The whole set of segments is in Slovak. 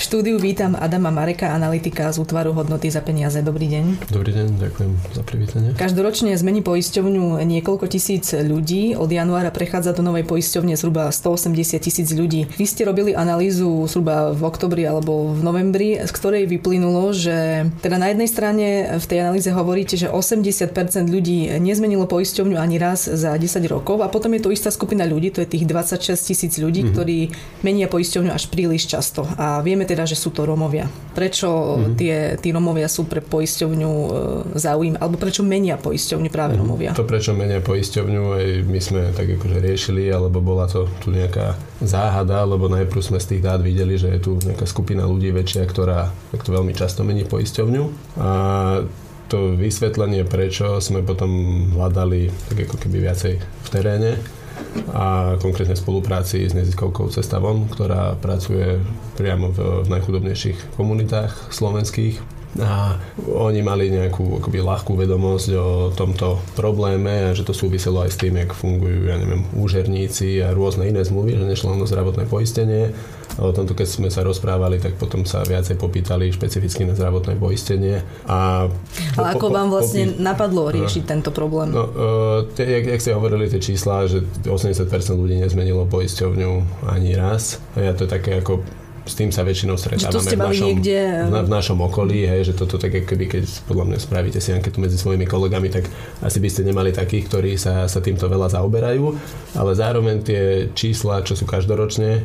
V štúdiu vítam Adama Mareka, analytika z útvaru hodnoty za peniaze. Dobrý deň. Dobrý deň, ďakujem za privítanie. Každoročne zmení poisťovňu niekoľko tisíc ľudí. Od januára prechádza do novej poisťovne zhruba 180 tisíc ľudí. Vy ste robili analýzu zhruba v oktobri alebo v novembri, z ktorej vyplynulo, že teda na jednej strane v tej analýze hovoríte, že 80% ľudí nezmenilo poisťovňu ani raz za 10 rokov a potom je tu istá skupina ľudí, to je tých 26 tisíc ľudí, mm-hmm. ktorí menia poisťovňu až príliš často. A vieme teda, že sú to Rómovia. Prečo mm-hmm. tie, tí Rómovia sú pre poisťovňu e, záujem, alebo prečo menia poisťovňu práve mm-hmm. Rómovia? To prečo menia poisťovňu, aj my sme tak akože riešili, alebo bola to tu nejaká záhada, lebo najprv sme z tých dát videli, že je tu nejaká skupina ľudí väčšia, ktorá takto veľmi často mení poisťovňu. A to vysvetlenie, prečo sme potom hľadali tak ako keby viacej v teréne, a konkrétne v spolupráci s neziskovkou Cesta von, ktorá pracuje priamo v, v najchudobnejších komunitách slovenských a oni mali nejakú akoby ľahkú vedomosť o tomto probléme a že to súviselo aj s tým, jak fungujú, ja neviem, úžerníci a rôzne iné zmluvy, že nešlo len o zdravotné poistenie. O tomto, keď sme sa rozprávali, tak potom sa viacej popýtali špecificky na zdravotné poistenie. A Ale ako po, vám vlastne popí... napadlo riešiť tento problém? No, uh, tie, jak, jak ste hovorili tie čísla, že 80% ľudí nezmenilo poisťovňu ani raz. A ja to také ako s tým sa väčšinou stretávame v našom, niekde... v, v našom okolí, hej, že toto tak keby, keď podľa mňa spravíte si anketu medzi svojimi kolegami, tak asi by ste nemali takých, ktorí sa, sa týmto veľa zaoberajú, ale zároveň tie čísla, čo sú každoročne,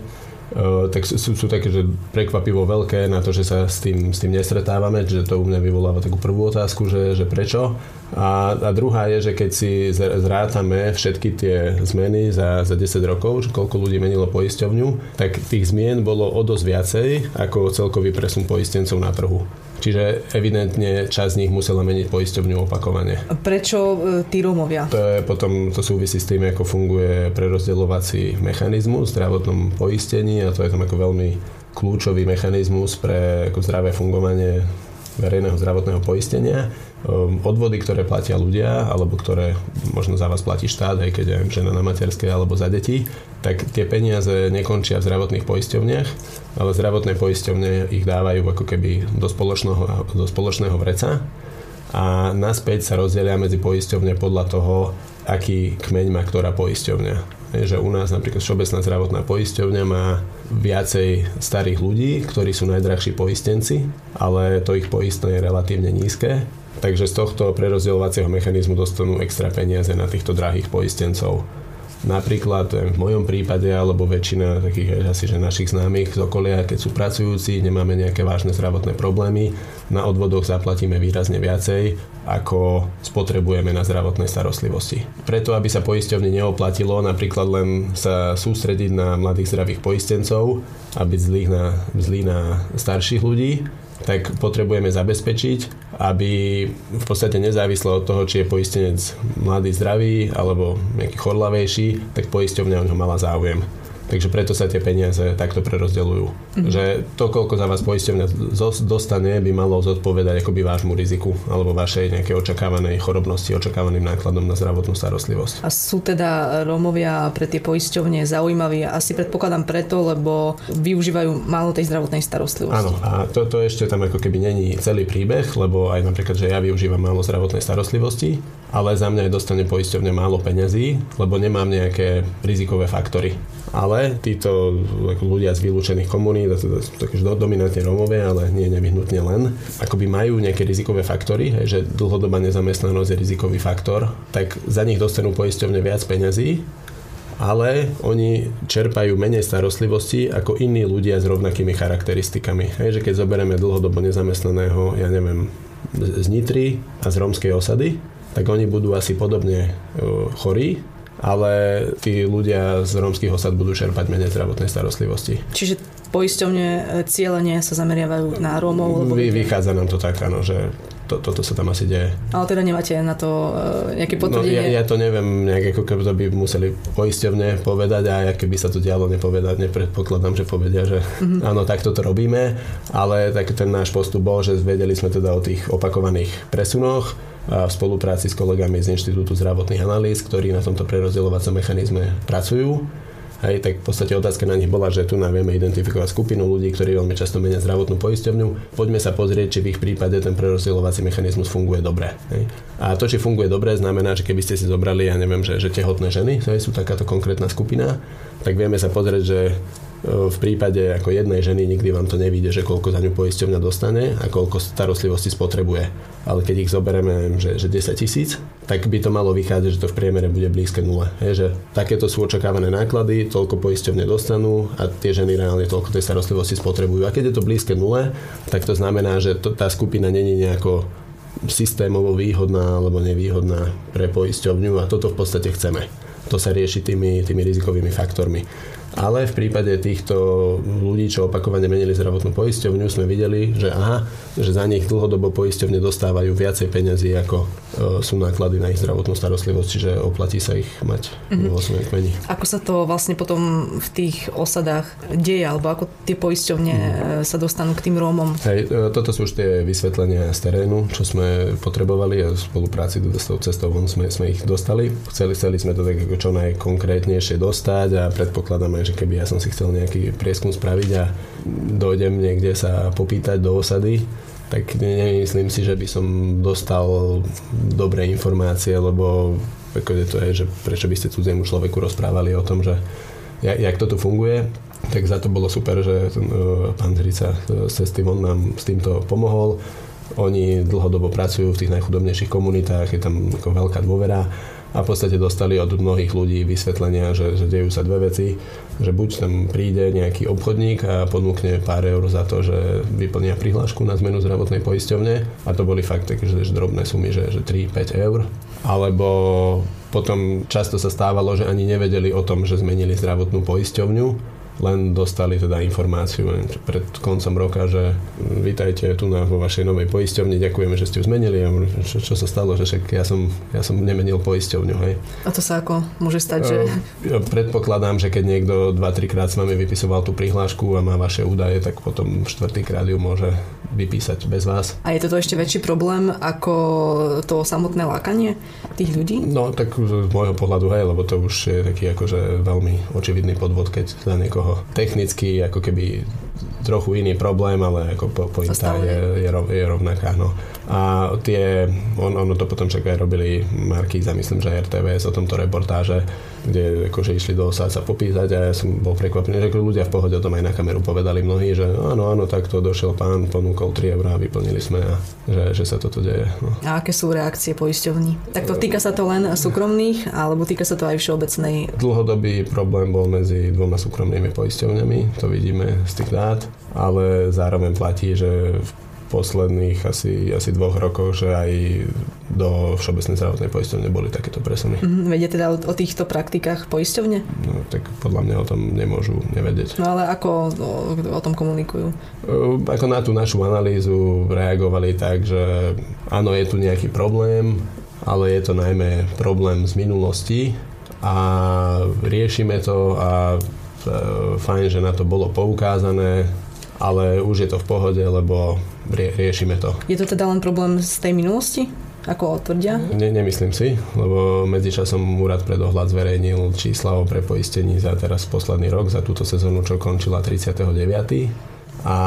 tak sú, sú také, že prekvapivo veľké na to, že sa s tým, s tým nestretávame, že to u mňa vyvoláva takú prvú otázku, že, že prečo. A, a druhá je, že keď si zrátame všetky tie zmeny za, za 10 rokov, že koľko ľudí menilo poisťovňu, tak tých zmien bolo o dosť viacej ako celkový presun poistencov na trhu. Čiže evidentne časť z nich musela meniť poisťovňu opakovane. Prečo e, tí Rómovia? To je potom, to súvisí s tým, ako funguje prerozdeľovací mechanizmus v zdravotnom poistení a to je tam ako veľmi kľúčový mechanizmus pre ako zdravé fungovanie verejného zdravotného poistenia. Ehm, odvody, ktoré platia ľudia, alebo ktoré možno za vás platí štát, aj keď je žena na materskej alebo za deti, tak tie peniaze nekončia v zdravotných poisťovniach, ale zdravotné poisťovne ich dávajú ako keby do spoločného, do spoločného vreca a naspäť sa rozdelia medzi poisťovne podľa toho, aký kmeň má ktorá poisťovňa že u nás napríklad Všeobecná zdravotná poisťovňa má viacej starých ľudí, ktorí sú najdrahší poistenci, ale to ich poistné je relatívne nízke. Takže z tohto prerozdielovacieho mechanizmu dostanú extra peniaze na týchto drahých poistencov. Napríklad eh, v mojom prípade, alebo väčšina takých eh, asi že našich známych z okolia, keď sú pracujúci, nemáme nejaké vážne zdravotné problémy, na odvodoch zaplatíme výrazne viacej, ako spotrebujeme na zdravotnej starostlivosti. Preto, aby sa poisťovne neoplatilo napríklad len sa sústrediť na mladých zdravých poistencov a byť zlých na, zlý na starších ľudí, tak potrebujeme zabezpečiť, aby v podstate nezávisle od toho, či je poistenec mladý, zdravý alebo nejaký chorlavejší, tak poisťovňa o ňo mala záujem. Takže preto sa tie peniaze takto prerozdeľujú. Mm-hmm. Že to, koľko za vás poisťovňa dostane, by malo zodpovedať akoby vášmu riziku alebo vašej nejakej očakávanej chorobnosti, očakávaným nákladom na zdravotnú starostlivosť. A sú teda Rómovia pre tie poisťovne zaujímaví? Asi predpokladám preto, lebo využívajú málo tej zdravotnej starostlivosti. Áno, a toto to ešte tam ako keby není celý príbeh, lebo aj napríklad, že ja využívam málo zdravotnej starostlivosti, ale za mňa dostane poisťovňa málo peňazí, lebo nemám nejaké rizikové faktory ale títo ľudia z vylúčených komunít, takže dominantne Rómové, ale nie nevyhnutne len, akoby majú nejaké rizikové faktory, že dlhodobá nezamestnanosť je rizikový faktor, tak za nich dostanú poisťovne viac peňazí, ale oni čerpajú menej starostlivosti ako iní ľudia s rovnakými charakteristikami. Hej, že keď zoberieme dlhodobo nezamestnaného, ja neviem, z Nitry a z rómskej osady, tak oni budú asi podobne chorí, ale tí ľudia z rómskych osad budú čerpať menej zdravotnej starostlivosti. Čiže poisťovne e, cieľenie sa zameriavajú na Rómov? Lebo... Vy, vychádza nám to tak, áno, že to, toto sa tam asi deje. Ale teda nemáte na to uh, nejaké potvrdenie? No, ja, ja to neviem, nejak ako keby to by museli poisťovne povedať a keby sa to dialo nepovedať, nepredpokladám, že povedia, že mm-hmm. áno, takto to robíme, ale tak ten náš postup bol, že vedeli sme teda o tých opakovaných presunoch, v spolupráci s kolegami z Inštitútu zdravotných analýz, ktorí na tomto prerozdeľovacom mechanizme pracujú. Hej, tak v podstate otázka na nich bola, že tu vieme identifikovať skupinu ľudí, ktorí veľmi často menia zdravotnú poisťovňu. Poďme sa pozrieť, či v ich prípade ten prerozdielovací mechanizmus funguje dobre. Hej. A to, či funguje dobre, znamená, že keby ste si zobrali, ja neviem, že, že tehotné ženy, hej, sú takáto konkrétna skupina, tak vieme sa pozrieť, že v prípade ako jednej ženy nikdy vám to nevíde, že koľko za ňu poisťovňa dostane a koľko starostlivosti spotrebuje. Ale keď ich zoberieme, že, že 10 tisíc, tak by to malo vychádzať, že to v priemere bude blízke nule. Je, že takéto sú očakávané náklady, toľko poisťovne dostanú a tie ženy reálne toľko tej starostlivosti spotrebujú. A keď je to blízke nule, tak to znamená, že to, tá skupina není nejako systémovo výhodná alebo nevýhodná pre poisťovňu a toto v podstate chceme. To sa rieši tými, tými rizikovými faktormi. Ale v prípade týchto ľudí, čo opakovane menili zdravotnú poisťovňu, sme videli, že aha, že za nich dlhodobo poisťovne dostávajú viacej peniazy, ako sú náklady na ich zdravotnú starostlivosť, čiže oplatí sa ich mať mm-hmm. vo svojom kmeni. Ako sa to vlastne potom v tých osadách deje, alebo ako tie poisťovne mm. sa dostanú k tým Rómom? Hej, e, toto sú už tie vysvetlenia z terénu, čo sme potrebovali a v spolupráci s tou cestou von sme, sme ich dostali. Chceli, chceli sme to tak ako čo najkonkrétnejšie dostať a predpokladáme, že keby ja som si chcel nejaký prieskum spraviť a dojdem niekde sa popýtať do osady, tak nemyslím si, že by som dostal dobré informácie, lebo ako je to je, že prečo by ste cudziemu človeku rozprávali o tom, že jak, to tu funguje, tak za to bolo super, že uh, pán Zrica z cesty von nám s týmto pomohol. Oni dlhodobo pracujú v tých najchudobnejších komunitách, je tam veľká dôvera a v podstate dostali od mnohých ľudí vysvetlenia, že, že dejú sa dve veci, že buď tam príde nejaký obchodník a ponúkne pár eur za to, že vyplnia prihlášku na zmenu zdravotnej poisťovne. A to boli fakt také, že, drobné sumy, že, že 3-5 eur. Alebo potom často sa stávalo, že ani nevedeli o tom, že zmenili zdravotnú poisťovňu len dostali teda informáciu pred koncom roka, že vítajte tu na, vo vašej novej poisťovni, ďakujeme, že ste ju zmenili. A čo, čo sa stalo, že však ja som, ja som nemenil poisťovňu. Hej. A to sa ako môže stať, že... Ja predpokladám, že keď niekto 2-3 krát s vami vypisoval tú prihlášku a má vaše údaje, tak potom štvrtýkrát ju môže vypísať bez vás. A je toto ešte väčší problém ako to samotné lákanie tých ľudí? No tak z môjho pohľadu hej, lebo to už je taký akože veľmi očividný podvod, keď za niekoho technicky ako keby trochu iný problém, ale ako po, pointa je, je, rov, je rovnaká. No. A tie, on, ono to potom však aj robili Marky, myslím, že RTVS o tomto reportáže, kde akože išli do osad sa popísať a ja som bol prekvapený, že ľudia v pohode o tom aj na kameru povedali mnohí, že áno, áno, takto došiel pán, ponúkol 3 eurá vyplnili sme a že, že sa toto deje. No. A aké sú reakcie poisťovní? Tak to týka sa to len súkromných, alebo týka sa to aj všeobecnej? Dlhodobý problém bol medzi dvoma súkromnými poisťovňami, to vidíme z tých dát, ale zároveň platí, že v posledných asi, asi dvoch rokoch, že aj do Všeobecnej zdravotnej poisťovne boli takéto presuny. Mm, vedia teda o, o týchto praktikách poisťovne? No, tak podľa mňa o tom nemôžu nevedieť. No ale ako o, o tom komunikujú? Uh, ako na tú našu analýzu reagovali tak, že áno, je tu nejaký problém, ale je to najmä problém z minulosti a riešime to a fajn, že na to bolo poukázané, ale už je to v pohode, lebo rie, riešime to. Je to teda len problém z tej minulosti? Ako tvrdia? Ne, nemyslím si, lebo medzičasom úrad pre dohľad zverejnil čísla o prepoistení za teraz posledný rok, za túto sezónu, čo končila 39. A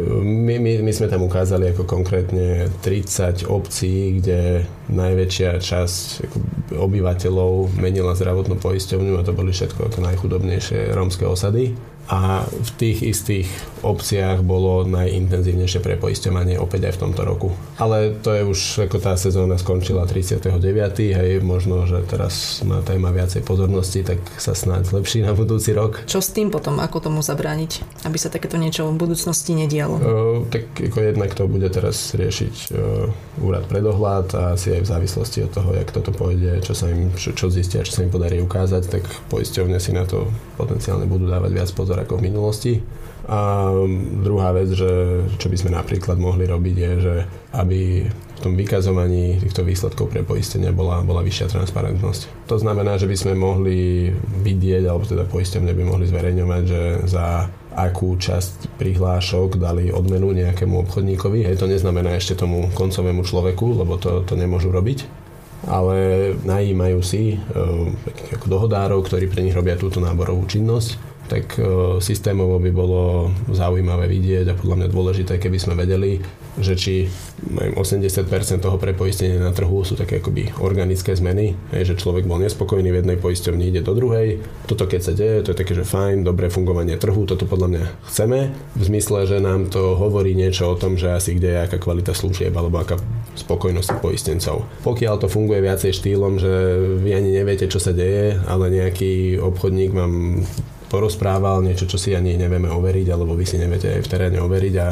my, my, my sme tam ukázali ako konkrétne 30 obcí, kde najväčšia časť obyvateľov menila zdravotnú poisťovňu a to boli všetko ako najchudobnejšie rómske osady. A v tých istých obciach bolo najintenzívnejšie prepoisťovanie opäť aj v tomto roku. Ale to je už, ako tá sezóna skončila 39. Hej, možno, že teraz má téma viacej pozornosti, tak sa snáď zlepší na budúci rok. Čo s tým potom, ako tomu zabrániť, aby sa takéto niečo v budúcnosti nedialo? Uh, tak ako jednak to bude teraz riešiť uh, úrad pre dohľad a asi aj v závislosti od toho, jak toto pôjde, čo sa im, čo, čo zistia, čo sa im podarí ukázať, tak poisťovne si na to potenciálne budú dávať viac pozor ako v minulosti. A druhá vec, že čo by sme napríklad mohli robiť je, že aby v tom vykazovaní týchto výsledkov pre poistenia bola, bola vyššia transparentnosť. To znamená, že by sme mohli vidieť, alebo teda poistenie by mohli zverejňovať, že za akú časť prihlášok dali odmenu nejakému obchodníkovi. Hej, to neznamená ešte tomu koncovému človeku, lebo to, to nemôžu robiť ale najímajú si e, dohodárov, ktorí pre nich robia túto náborovú činnosť tak e, systémovo by bolo zaujímavé vidieť a podľa mňa dôležité, keby sme vedeli, že či 80% toho prepoistenia na trhu sú také akoby organické zmeny, že človek bol nespokojný v jednej poisťovni, ide do druhej. Toto keď sa deje, to je také, že fajn, dobré fungovanie trhu, toto podľa mňa chceme, v zmysle, že nám to hovorí niečo o tom, že asi kde je aká kvalita služieb alebo aká spokojnosť poistencov. Pokiaľ to funguje viacej štýlom, že vy ani neviete, čo sa deje, ale nejaký obchodník vám porozprával niečo, čo si ani nevieme overiť, alebo vy si neviete aj v teréne overiť a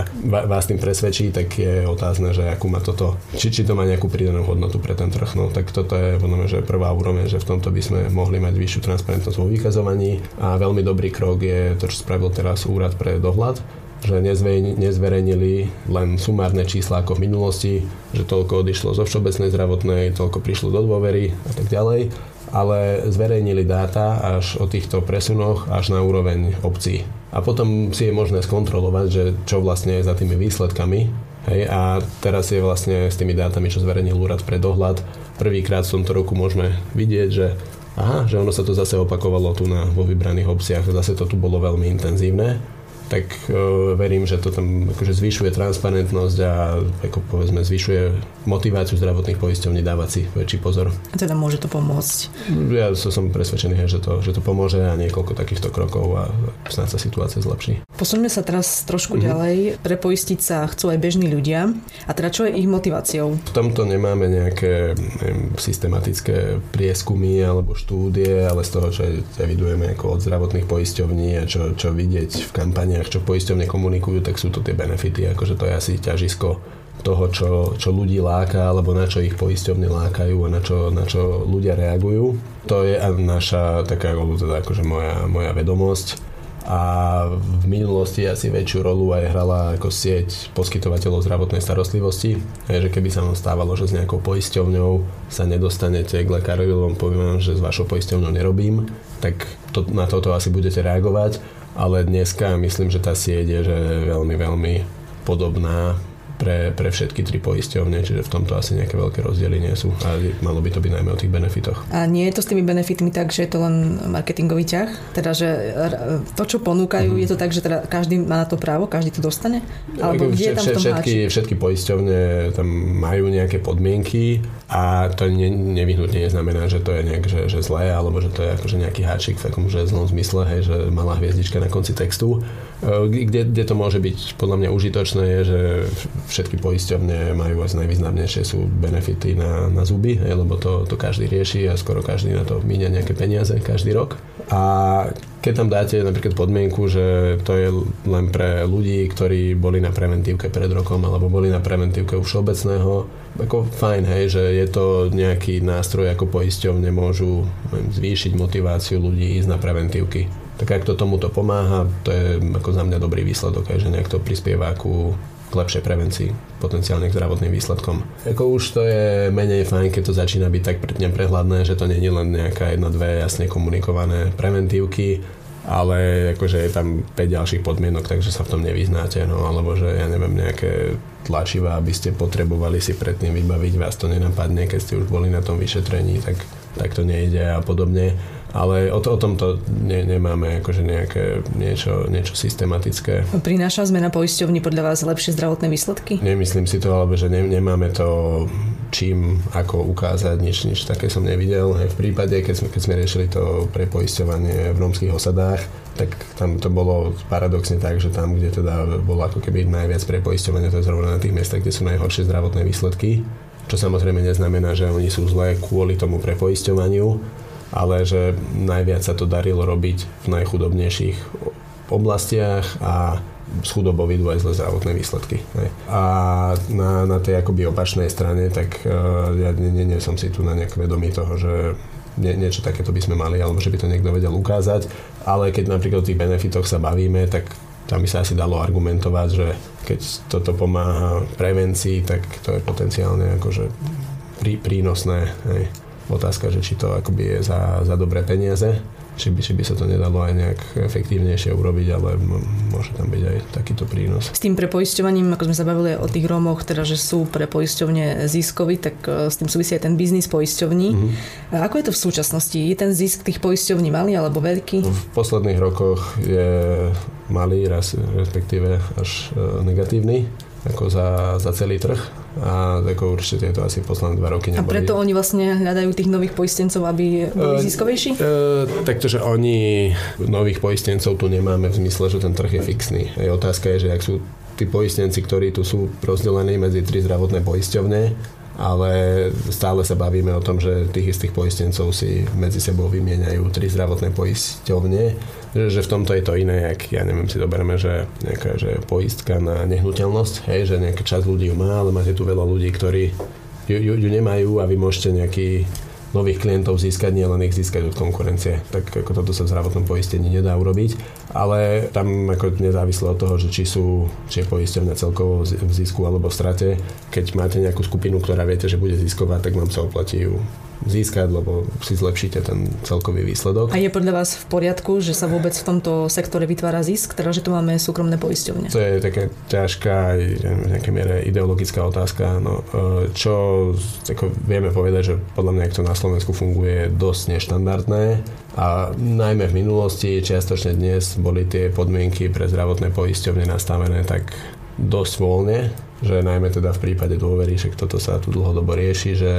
vás tým presvedčí, tak je otázne, že akú má toto, či, či to má nejakú pridanú hodnotu pre ten trh. No tak toto je podľa že prvá úroveň, že v tomto by sme mohli mať vyššiu transparentnosť vo vykazovaní a veľmi dobrý krok je to, čo spravil teraz úrad pre dohľad, že nezverejnili len sumárne čísla ako v minulosti, že toľko odišlo zo všeobecnej zdravotnej, toľko prišlo do dôvery a tak ďalej, ale zverejnili dáta až o týchto presunoch až na úroveň obcí. A potom si je možné skontrolovať, že čo vlastne je za tými výsledkami. Hej, a teraz je vlastne s tými dátami, čo zverejnil úrad pre dohľad, prvýkrát v tomto roku môžeme vidieť, že aha, že ono sa to zase opakovalo tu na, vo vybraných obciach, zase to tu bolo veľmi intenzívne tak uh, verím, že to tam akože zvyšuje transparentnosť a ako povedzme zvyšuje motiváciu zdravotných poisťovní dávať si väčší pozor. A teda môže to pomôcť? Ja som presvedčený, že to, že to pomôže a niekoľko takýchto krokov a snáď sa situácia zlepší. Posuňme sa teraz trošku mm-hmm. ďalej. Prepoistiť sa chcú aj bežní ľudia. A teda čo je ich motiváciou? V tomto nemáme nejaké neviem, systematické prieskumy alebo štúdie, ale z toho, čo evidujeme ako od zdravotných poisťovní a čo, čo vidieť v kampani kampaniach, čo poisťovne komunikujú, tak sú to tie benefity, akože to je asi ťažisko toho, čo, čo ľudí láka, alebo na čo ich poisťovne lákajú a na čo, na čo ľudia reagujú. To je naša taká, teda akože moja, moja vedomosť a v minulosti asi väčšiu rolu aj hrala ako sieť poskytovateľov zdravotnej starostlivosti. Je, že keby sa vám stávalo, že s nejakou poisťovňou sa nedostanete k lekárovi, lebo poviem, že s vašou poisťovňou nerobím, tak to, na toto asi budete reagovať ale dneska myslím, že tá sieť je že veľmi, veľmi podobná pre, pre všetky tri poisťovne, čiže v tomto asi nejaké veľké rozdiely nie sú. A malo by to byť najmä o tých benefitoch. A nie je to s tými benefitmi tak, že je to len marketingový ťah? Teda, že to, čo ponúkajú, mm. je to tak, že teda každý má na to právo, každý to dostane? Alebo kde je tam všetky, všetky poisťovne tam majú nejaké podmienky a to ne, nevyhnutne neznamená, že to je nejak že, že zlé, alebo že to je akože nejaký háčik v takom že zlom zmysle, hej, že malá hviezdička na konci textu. E, kde, kde to môže byť podľa mňa užitočné je, že všetky poisťovne majú asi najvýznamnejšie sú benefity na, na zuby, hej, lebo to, to každý rieši a skoro každý na to míňa nejaké peniaze každý rok. A keď tam dáte napríklad podmienku, že to je len pre ľudí, ktorí boli na preventívke pred rokom alebo boli na preventívke u všeobecného, ako fajn, hej, že je to nejaký nástroj, ako poisťovne môžu zvýšiť motiváciu ľudí ísť na preventívky. Tak ak to tomuto pomáha, to je ako za mňa dobrý výsledok, že nejak to prispieva ku k lepšej prevencii, potenciálne zdravotným výsledkom. Ako už to je menej fajn, keď to začína byť tak neprehľadné, že to nie je len nejaká jedna, dve jasne komunikované preventívky, ale akože je tam 5 ďalších podmienok, takže sa v tom nevyznáte, no alebo že ja neviem, nejaké tlačivá, aby ste potrebovali si predtým vybaviť, vás to nenapadne, keď ste už boli na tom vyšetrení, tak, tak to nejde a podobne ale o, to, o tomto ne, nemáme akože nejaké niečo, niečo systematické. Prináša zmena poisťovní podľa vás lepšie zdravotné výsledky? Nemyslím si to, alebo že ne, nemáme to čím, ako ukázať, nič, nič také som nevidel. Aj v prípade, keď sme, keď sme riešili to prepoisťovanie v rómskych osadách, tak tam to bolo paradoxne tak, že tam, kde teda bolo ako keby najviac prepoisťovania, to je zrovna na tých miestach, kde sú najhoršie zdravotné výsledky, čo samozrejme neznamená, že oni sú zlé kvôli tomu prepoisťovaniu, ale že najviac sa to darilo robiť v najchudobnejších oblastiach a s chudobou vidú aj zle zdravotné výsledky. A na, na tej akoby opačnej strane, tak uh, ja nie, nie, nie som si tu na nejak vedomý toho, že nie, niečo takéto by sme mali, alebo že by to niekto vedel ukázať, ale keď napríklad o tých benefitoch sa bavíme, tak tam by sa asi dalo argumentovať, že keď toto pomáha prevencii, tak to je potenciálne akože prí, prínosné. Hej. Otázka, že či to akoby je za, za dobré peniaze. či by, či by sa to nedalo aj nejak efektívnejšie urobiť, ale môže tam byť aj takýto prínos. S tým prepoisťovaním, ako sme sa bavili o tých Rómoch, teda, že sú pre poisťovne ziskoví, tak e, s tým súvisí aj ten biznis poisťovní. Mm-hmm. A ako je to v súčasnosti? Je ten zisk tých poisťovní malý alebo veľký? V posledných rokoch je malý, raz, respektíve až e, negatívny ako za, za celý trh a ako určite je to asi posledné dva roky neboli. A preto oni vlastne hľadajú tých nových poistencov, aby boli uh, ziskovejší? Uh, takže oni nových poistencov tu nemáme v zmysle, že ten trh je fixný. Aj otázka je, že ak sú tí poistenci, ktorí tu sú rozdelení medzi tri zdravotné poisťovne, ale stále sa bavíme o tom, že tých istých poistencov si medzi sebou vymieňajú tri zdravotné poisťovne, že v tomto je to iné, ak ja neviem, si doberme, že nejaká že poistka na nehnuteľnosť, hej, že nejaká časť ľudí ju má, ale máte tu veľa ľudí, ktorí ju, ju, ju nemajú a vy môžete nejaký nových klientov získať, nie len ich získať od konkurencie. Tak ako toto sa v zdravotnom poistení nedá urobiť, ale tam ako nezávisle od toho, že či sú, či je poisťovňa celkovo v zisku alebo v strate, keď máte nejakú skupinu, ktorá viete, že bude zisková, tak vám sa oplatí ju získať, lebo si zlepšíte ten celkový výsledok. A je podľa vás v poriadku, že sa vôbec v tomto sektore vytvára zisk, teda že tu máme súkromné poisťovne? To je taká ťažká, v nejakej miere ideologická otázka. No, e, čo ako vieme povedať, že podľa mňa, ak to na Slovensku funguje, dosť neštandardné a najmä v minulosti, čiastočne dnes, boli tie podmienky pre zdravotné poisťovne nastavené tak dosť voľne, že najmä teda v prípade dôvery, že toto sa tu dlhodobo rieši, že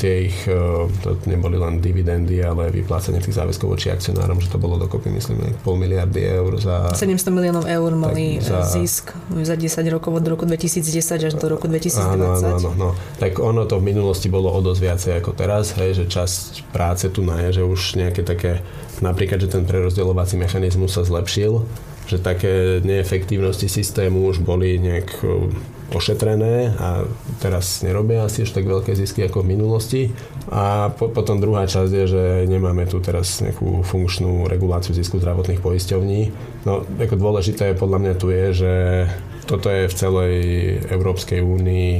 tie ich, e, to neboli len dividendy, ale vyplácanie tých záväzkov voči akcionárom, že to bolo dokopy, myslím, pol miliardy eur za... 700 miliónov eur mali za, zisk za 10 rokov od roku 2010 až do roku 2020. Áno, áno, áno, no. Tak ono to v minulosti bolo o dosť viacej ako teraz, hej, že časť práce tu na je, že už nejaké také, napríklad, že ten prerozdeľovací mechanizmus sa zlepšil, že také neefektívnosti systému už boli nejak e, ošetrené a teraz nerobia asi ešte tak veľké zisky ako v minulosti. A po, potom druhá časť je, že nemáme tu teraz nejakú funkčnú reguláciu zisku zdravotných poisťovní. No, ako dôležité podľa mňa tu je, že toto je v celej Európskej únii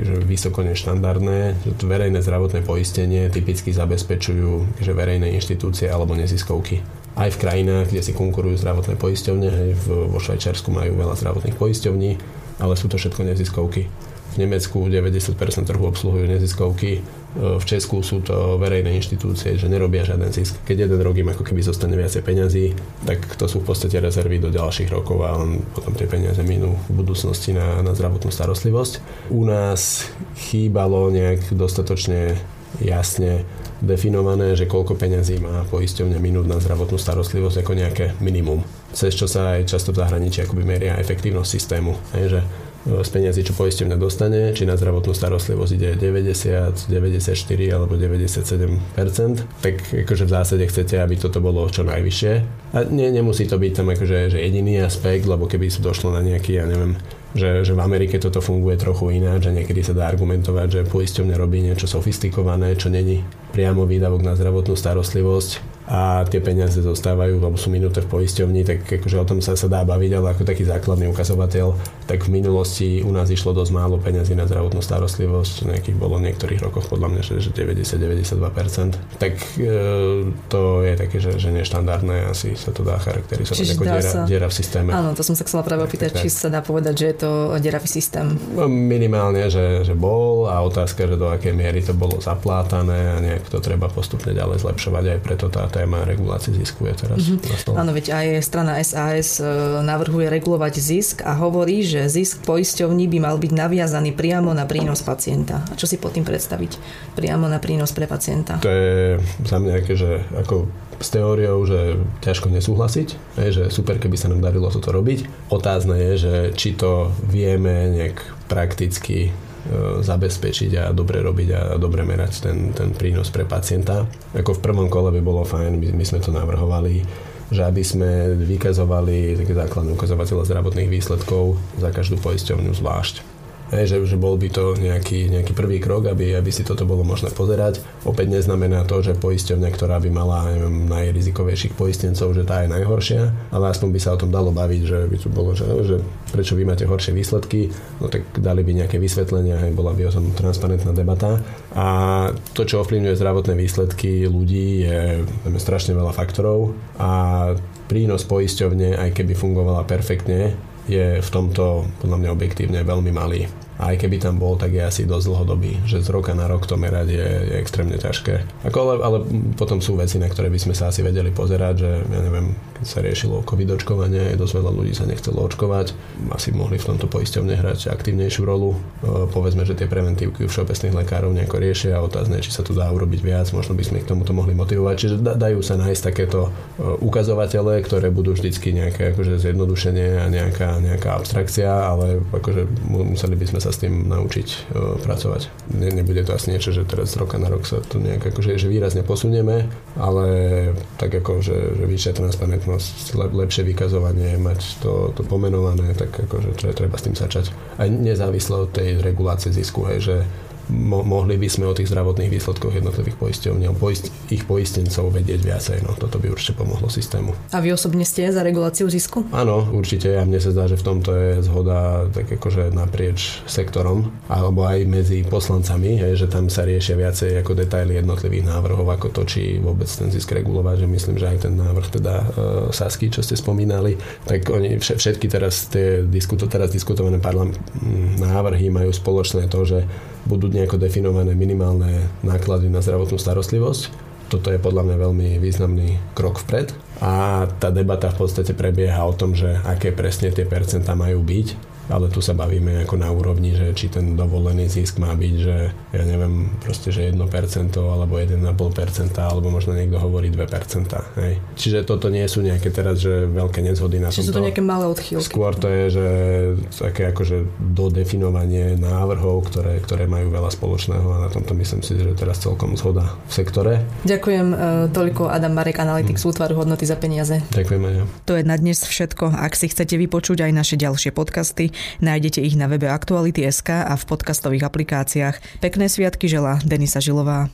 že vysoko neštandardné, že verejné zdravotné poistenie typicky zabezpečujú že verejné inštitúcie alebo neziskovky aj v krajinách, kde si konkurujú zdravotné poisťovne. Hej, vo Švajčiarsku majú veľa zdravotných poisťovní, ale sú to všetko neziskovky. V Nemecku 90% trhu obsluhujú neziskovky, e, v Česku sú to verejné inštitúcie, že nerobia žiaden zisk. Keď jeden rok im ako keby zostane viacej peňazí, tak to sú v podstate rezervy do ďalších rokov a on potom tie peniaze minú v budúcnosti na, na zdravotnú starostlivosť. U nás chýbalo nejak dostatočne jasne definované, že koľko peňazí má poisťovňa minút na zdravotnú starostlivosť ako nejaké minimum. Cez čo sa aj často v zahraničí akoby meria efektívnosť systému. Hej, že e, z peniazy, čo poisťovňa dostane, či na zdravotnú starostlivosť ide 90, 94 alebo 97% tak akože v zásade chcete, aby toto bolo čo najvyššie. A nie, nemusí to byť tam akože že jediný aspekt, lebo keby sa došlo na nejaký, ja neviem, že, že v Amerike toto funguje trochu ináč, že niekedy sa dá argumentovať, že poisťovňa robí niečo sofistikované, čo není priamo výdavok na zdravotnú starostlivosť a tie peniaze zostávajú alebo sú minuté v poisťovni, tak akože o tom sa, sa dá baviť, ale ako taký základný ukazovateľ, tak v minulosti u nás išlo dosť málo peniazy na zdravotnú starostlivosť, nejakých bolo v niektorých rokoch podľa mňa, že, že 90-92%. Tak e, to je také, že, že neštandardné, asi sa to dá charakterizovať Čiže ako diera, sa... diera v systéme. Áno, to som sa chcela práve opýtať, či sa dá povedať, že je to dieravý systém. No, minimálne, že, že bol a otázka, že do akej miery to bolo zaplátané a nejak to treba postupne ďalej zlepšovať aj preto tá téma regulácie zisku je teraz mm-hmm. Áno, veď aj strana SAS e, navrhuje regulovať zisk a hovorí, že zisk poisťovní by mal byť naviazaný priamo na prínos pacienta. A čo si pod tým predstaviť? Priamo na prínos pre pacienta. To je za mňa aké, že ako s teóriou, že ťažko nesúhlasiť, že super, keby sa nám darilo toto robiť. Otázne je, že či to vieme nejak prakticky zabezpečiť a dobre robiť a dobre merať ten, ten prínos pre pacienta. Ako v prvom kole by bolo fajn, my, my sme to navrhovali, že aby sme vykazovali také základné ukazovatele zdravotných výsledkov za každú poisťovňu zvlášť. Hej, že, že bol by to nejaký, nejaký prvý krok, aby, aby si toto bolo možné pozerať. Opäť neznamená to, že poisťovňa, ktorá by mala neviem, najrizikovejších poistencov, že tá je najhoršia, ale aspoň by sa o tom dalo baviť, že by tu bolo, že, že prečo vy máte horšie výsledky, no tak dali by nejaké vysvetlenia, hej, bola by o tom transparentná debata. A to, čo ovplyvňuje zdravotné výsledky ľudí, je strašne veľa faktorov a prínos poisťovne, aj keby fungovala perfektne, je v tomto podľa mňa objektívne veľmi malý aj keby tam bol, tak je asi dosť dlhodobý, že z roka na rok to merať je, je extrémne ťažké. Ako, ale, ale potom sú veci, na ktoré by sme sa asi vedeli pozerať, že ja neviem, keď sa riešilo covid očkovanie, dosť veľa ľudí sa nechcelo očkovať, asi mohli v tomto poisťovne hrať aktívnejšiu rolu. E, povedzme, že tie preventívky všeobecných lekárov nejako riešia a otázne, či sa tu dá urobiť viac, možno by sme k tomuto mohli motivovať. Čiže dajú sa nájsť takéto e, ukazovatele, ktoré budú vždycky nejaké akože zjednodušenie a nejaká, nejaká abstrakcia, ale akože museli by sme sa s tým naučiť uh, pracovať. Ne, nebude to asi niečo, že teraz z roka na rok sa to nejak akože, že výrazne posunieme, ale tak ako, že, že vyššia transparentnosť, lep, lepšie vykazovanie, mať to, to pomenované, tak akože treba s tým začať. Aj nezávisle od tej regulácie zisku, hej, že mo- mohli by sme o tých zdravotných výsledkoch jednotlivých poisťovní a poist- ich poistencov vedieť viacej. No, toto by určite pomohlo systému. A vy osobne ste za reguláciu zisku? Áno, určite. A mne sa zdá, že v tomto je zhoda tak akože naprieč sektorom alebo aj medzi poslancami, je, že tam sa riešia viacej ako detaily jednotlivých návrhov, ako to, či vôbec ten zisk regulovať, že myslím, že aj ten návrh teda e, Sasky, čo ste spomínali, tak oni všetky teraz tie diskuto, teraz diskutované parlam, návrhy majú spoločné to, že budú nejako definované minimálne náklady na zdravotnú starostlivosť. Toto je podľa mňa veľmi významný krok vpred a tá debata v podstate prebieha o tom, že aké presne tie percentá majú byť ale tu sa bavíme ako na úrovni, že či ten dovolený zisk má byť, že ja neviem, proste, že 1% alebo 1,5% alebo možno niekto hovorí 2%. Hej. Čiže toto nie sú nejaké teraz, že veľké nezhody na Čiže tomto. sú to nejaké malé odchýlky. Skôr to je, že také akože dodefinovanie návrhov, ktoré, ktoré majú veľa spoločného a na tomto myslím si, že teraz celkom zhoda v sektore. Ďakujem uh, toľko Adam Marek, analytik z útvaru hodnoty za peniaze. Ďakujem, Aňa. To je na dnes všetko. Ak si chcete vypočuť aj naše ďalšie podcasty, Nájdete ich na webe Aktuality.sk a v podcastových aplikáciách. Pekné sviatky želá Denisa Žilová.